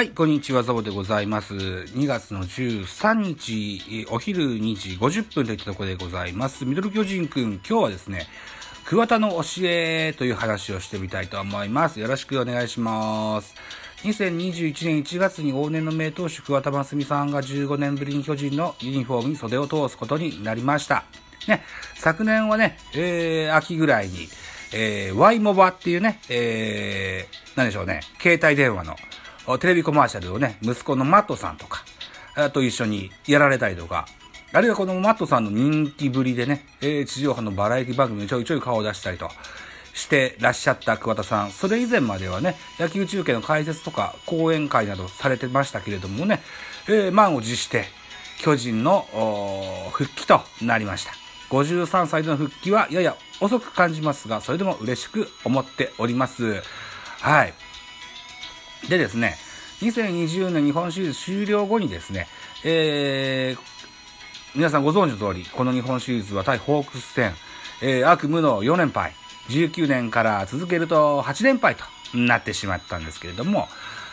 はい、こんにちは、ザボでございます。2月の13日、お昼2時50分といったところでございます。ミドル巨人くん、今日はですね、桑田の教えという話をしてみたいと思います。よろしくお願いします。2021年1月に往年の名投手桑田真澄さんが15年ぶりに巨人のユニフォームに袖を通すことになりました。ね、昨年はね、えー、秋ぐらいに、えー、Y モバっていうね、えー、なんでしょうね、携帯電話の、テレビコマーシャルをね、息子のマットさんとか、と一緒にやられたりとか、あるいはこのマットさんの人気ぶりでね、えー、地上波のバラエティ番組にちょいちょい顔を出したりとしてらっしゃった桑田さん。それ以前まではね、野球中継の解説とか講演会などされてましたけれどもね、えー、満を持して巨人の復帰となりました。53歳での復帰はやや遅く感じますが、それでも嬉しく思っております。はい。でですね、2020年日本シリーズ終了後にですね、えー、皆さんご存知の通り、この日本シリーズは対ホークス戦、えー、悪夢の4連敗、19年から続けると8連敗となってしまったんですけれども、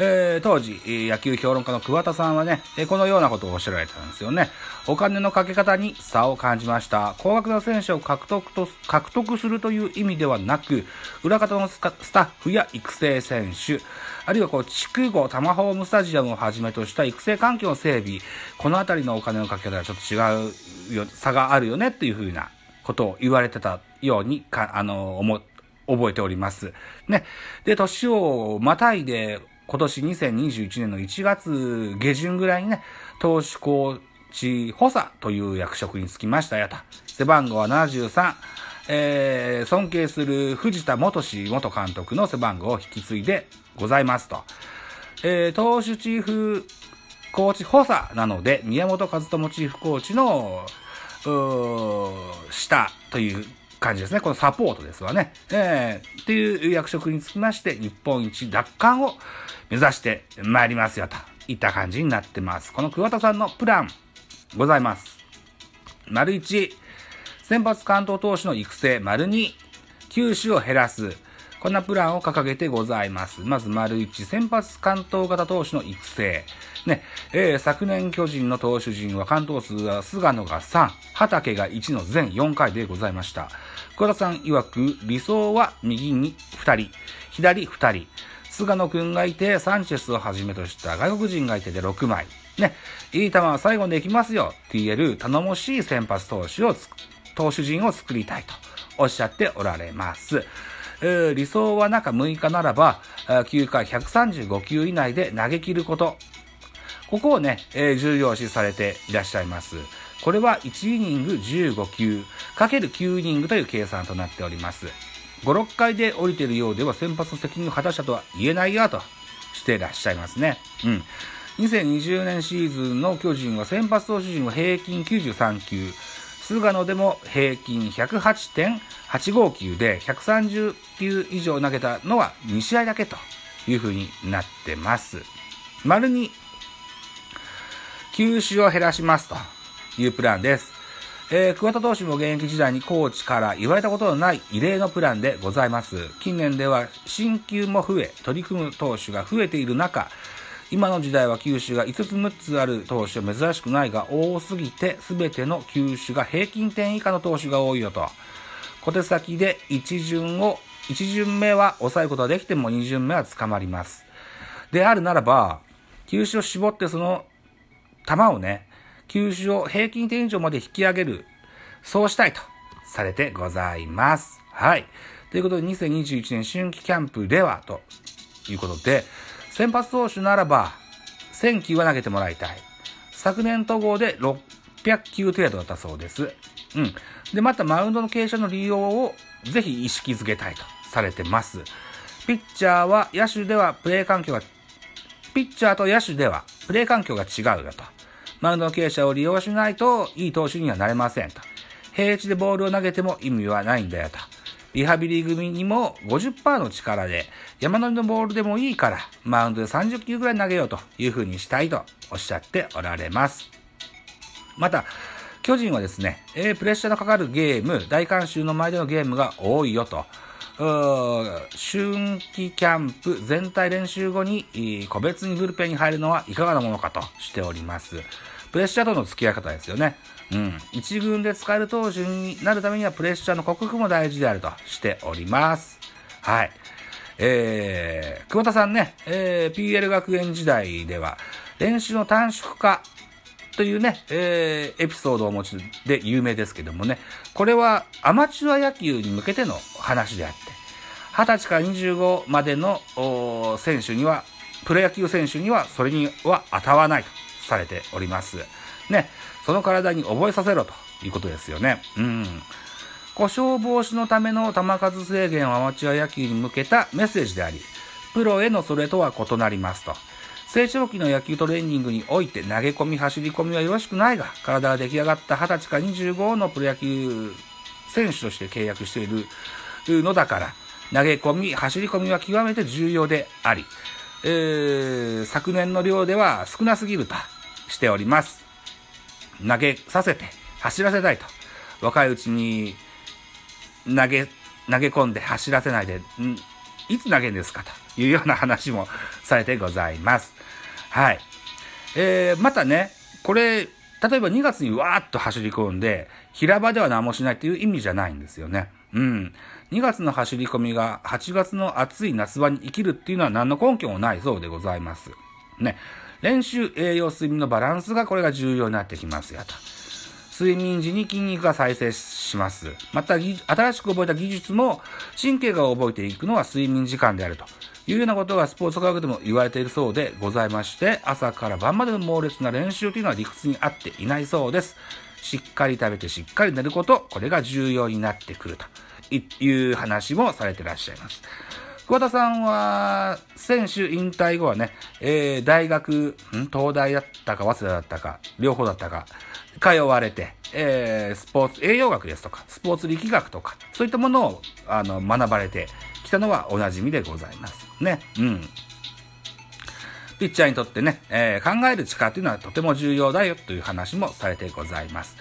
えー、当時、野球評論家の桑田さんはね、このようなことをおっしゃられたんですよね。お金のかけ方に差を感じました。高額な選手を獲得と、獲得するという意味ではなく、裏方のスタッフや育成選手、あるいはこう、筑後タマホームスタジアムをはじめとした育成環境の整備、このあたりのお金のかけ方はちょっと違うよ、差があるよねっていうふうなことを言われてたように、か、あの、思、覚えております。ね。で、年をまたいで、今年2021年の1月下旬ぐらいにね、投手コーチ補佐という役職に就きましたよと。背番号は73。えー、尊敬する藤田元氏元監督の背番号を引き継いでございますと。えー、投手チーフコーチ補佐なので、宮本和智チーフコーチの、下という感じですね。このサポートですわね。えー、っていう役職につきまして、日本一奪還を目指してまいりますよ、といった感じになってます。この桑田さんのプラン、ございます。丸1、先発関東投手の育成、丸2、球種を減らす。こんなプランを掲げてございます。まず、丸1、先発関東型投手の育成。ね、えー、昨年巨人の投手陣は関東数は菅野が3、畑が1の全4回でございました。桑田さん曰く、理想は右に2人、左2人、菅野くんがいて、サンチェスをはじめとした外国人がいてで6枚。ね、いい球は最後まできますよって言える頼もしい先発投手を、投手陣を作りたいとおっしゃっておられます。えー、理想は中6日ならば、9回135球以内で投げ切ること。ここをね、えー、重要視されていらっしゃいます。これは1イニング15球、かける9イニングという計算となっております。5、6回で降りているようでは先発の責任を果たしたとは言えないよとしていらっしゃいますね。うん。2020年シーズンの巨人は先発投手陣は平均93球、菅野でも平均108.85球で130球以上投げたのは2試合だけという風になってます。丸に球種を減らしますというプランです。えー、桑田投手も現役時代にコーチから言われたことのない異例のプランでございます。近年では新球も増え、取り組む投手が増えている中、今の時代は球種が5つ6つある投手は珍しくないが多すぎて全ての球種が平均点以下の投手が多いよと。小手先で1巡を、1巡目は抑えることができても2巡目は捕まります。であるならば、球種を絞ってその球をね、球種を平均点以上まで引き上げる、そうしたいとされてございます。はい。ということで、2021年春季キャンプでは、ということで、先発投手ならば、1000球は投げてもらいたい。昨年統合で600球程度だったそうです。うん。で、またマウンドの傾斜の利用をぜひ意識づけたいとされてます。ピッチャーは野手ではプレー環境が、ピッチャーと野手ではプレー環境が違うよと。マウンドの傾斜を利用しないといい投手にはなれませんと。平地でボールを投げても意味はないんだよと。リハビリ組にも50%の力で山乗りのボールでもいいからマウンドで30球ぐらい投げようというふうにしたいとおっしゃっておられます。また、巨人はですね、え、プレッシャーのかかるゲーム、大観衆の前でのゲームが多いよと。春季キャンプ全体練習後に個別にブルペンに入るのはいかがなものかとしております。プレッシャーとの付き合い方ですよね。うん。一軍で使える投手になるためにはプレッシャーの克服も大事であるとしております。はい。えー、久保田さんね、えー、PL 学園時代では練習の短縮化というね、えー、エピソードをお持ちで有名ですけどもね、これはアマチュア野球に向けての話であって、20歳から25までの選手には、プロ野球選手にはそれには当たらないとされております。ね、その体に覚えさせろということですよね。うん。故障防止のための球数制限をアマチュア野球に向けたメッセージであり、プロへのそれとは異なりますと。成長期の野球トレーニングにおいて投げ込み、走り込みはよろしくないが、体が出来上がった20歳から25のプロ野球選手として契約しているのだから、投げ込み、走り込みは極めて重要であり、えー、昨年の量では少なすぎるとしております。投げさせて、走らせたいと。若いうちに投げ、投げ込んで走らせないで、んいつ投げるんですか？というような話もされてございます。はい。えー、またね、これ、例えば2月にわーっと走り込んで、平場では何もしないっていう意味じゃないんですよね。うん。2月の走り込みが8月の暑い夏場に生きるっていうのは何の根拠もないそうでございます。ね。練習、栄養、睡眠のバランスがこれが重要になってきますよと。睡眠時に筋肉が再生します。また、新しく覚えた技術も神経が覚えていくのは睡眠時間であると。いうようなことがスポーツ科学でも言われているそうでございまして、朝から晩までの猛烈な練習というのは理屈に合っていないそうです。しっかり食べてしっかり寝ること、これが重要になってくるという話もされてらっしゃいます。桑田さんは、選手引退後はね、えー、大学、東大だったか、早稲田だったか、両方だったか、通われて、えー、スポーツ、栄養学ですとか、スポーツ力学とか、そういったものを、あの、学ばれてきたのはおなじみでございます。ね。うん。ピッチャーにとってね、えー、考える力というのはとても重要だよという話もされてございます。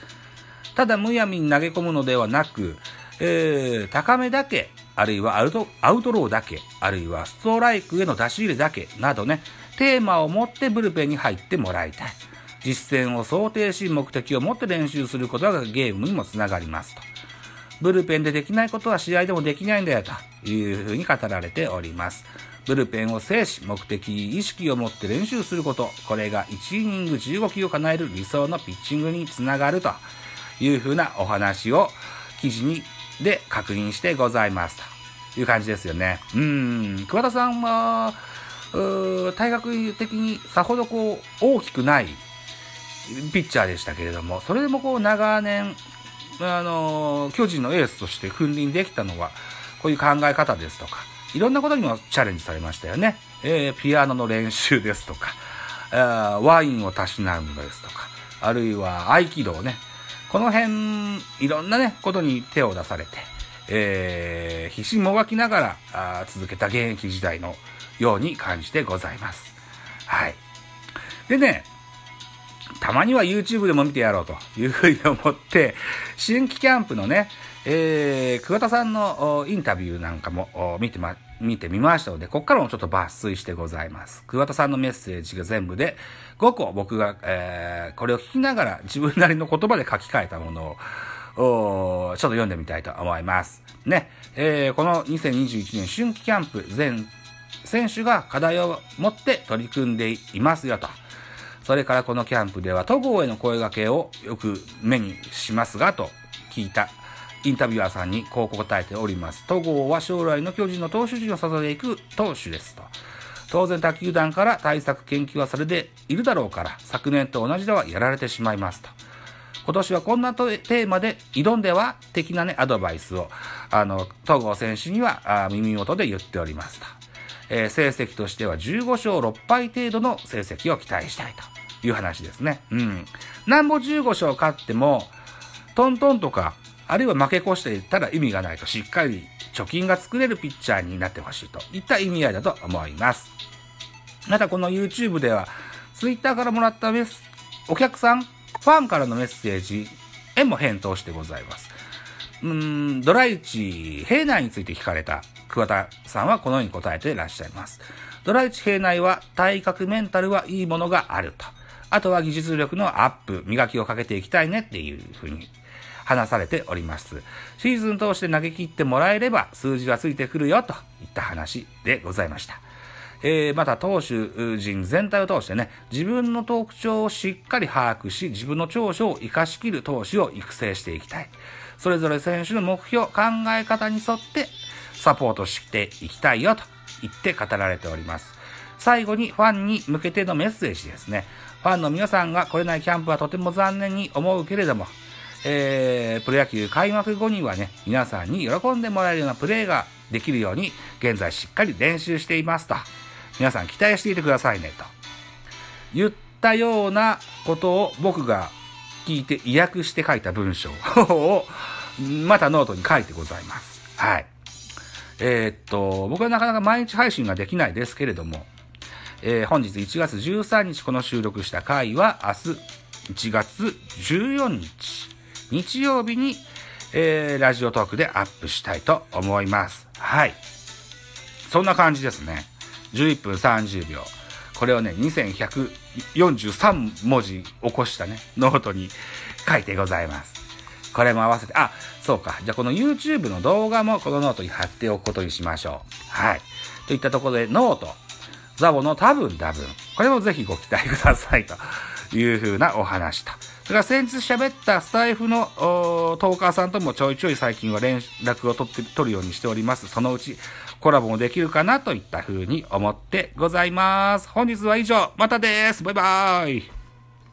ただ、むやみに投げ込むのではなく、えー、高めだけ、あるいはアウトアウトローだけ、あるいはストライクへの出し入れだけなどね、テーマを持ってブルペンに入ってもらいたい。実践を想定し目的を持って練習することがゲームにもつながりますと。ブルペンでできないことは試合でもできないんだよというふうに語られております。ブルペンを制し、目的、意識を持って練習すること、これが1イニング15球を叶える理想のピッチングにつながるというふうなお話を記事にで確認してございますという感じですよね。うん、桑田さんは、体格的にさほどこう大きくないピッチャーでしたけれども、それでもこう長年あの、巨人のエースとして君臨できたのは、こういう考え方ですとか、いろんなことにもチャレンジされましたよね。えー、ピアノの練習ですとか、ワインをたしなむのですとか、あるいは合気道ね。この辺、いろんなね、ことに手を出されて、えー、必死もがきながらあ続けた現役時代のように感じてございます。はい。でね、たまには YouTube でも見てやろうというふうに思って、新規キャンプのね、えー、桑田さんのインタビューなんかも見てま、見てみましたので、こっからもちょっと抜粋してございます。桑田さんのメッセージが全部で5個僕が、えー、これを聞きながら自分なりの言葉で書き換えたものを、ちょっと読んでみたいと思います。ね、えー、この2021年春季キャンプ全選手が課題を持って取り組んでいますよと。それからこのキャンプでは戸郷への声掛けをよく目にしますが、と聞いたインタビュアーさんにこう答えております。戸郷は将来の巨人の投手陣を支えていく投手ですと。当然他球団から対策研究はされているだろうから、昨年と同じではやられてしまいますと。今年はこんなテーマで挑んでは的なね、アドバイスを、あの、戸郷選手には耳元で言っておりますと。えー、成績としては15勝6敗程度の成績を期待したいと。いう話ですね。うん。なんぼ15勝勝っても、トントンとか、あるいは負け越していったら意味がないと、しっかり貯金が作れるピッチャーになってほしいといった意味合いだと思います。またこの YouTube では、Twitter からもらったメス、お客さん、ファンからのメッセージへも返答してございます。うん、ドライチ平内について聞かれた桑田さんはこのように答えていらっしゃいます。ドライチ平内は体格メンタルはいいものがあると。あとは技術力のアップ、磨きをかけていきたいねっていうふうに話されております。シーズン通して投げ切ってもらえれば数字はついてくるよといった話でございました。えー、また投手陣全体を通してね、自分の特徴をしっかり把握し、自分の長所を活かしきる投手を育成していきたい。それぞれ選手の目標、考え方に沿ってサポートしていきたいよと言って語られております。最後にファンに向けてのメッセージですね。ファンの皆さんが来れないキャンプはとても残念に思うけれども、えー、プロ野球開幕後にはね、皆さんに喜んでもらえるようなプレーができるように、現在しっかり練習していますと。皆さん期待していてくださいね、と。言ったようなことを僕が聞いて意訳して書いた文章を、またノートに書いてございます。はい。えー、っと、僕はなかなか毎日配信ができないですけれども、えー、本日1月13日この収録した回は明日1月14日、日曜日に、えー、ラジオトークでアップしたいと思います。はい。そんな感じですね。11分30秒。これをね、2143文字起こしたね、ノートに書いてございます。これも合わせて、あ、そうか。じゃあこの YouTube の動画もこのノートに貼っておくことにしましょう。はい。といったところで、ノート、ザボの多分多分。これもぜひご期待くださいというふうなお話と。それから先日喋ったスタイフのトーカーさんともちょいちょい最近は連絡を取って取るようにしております。そのうちコラボもできるかなといった風に思ってございます。本日は以上。またです。バイバーイ。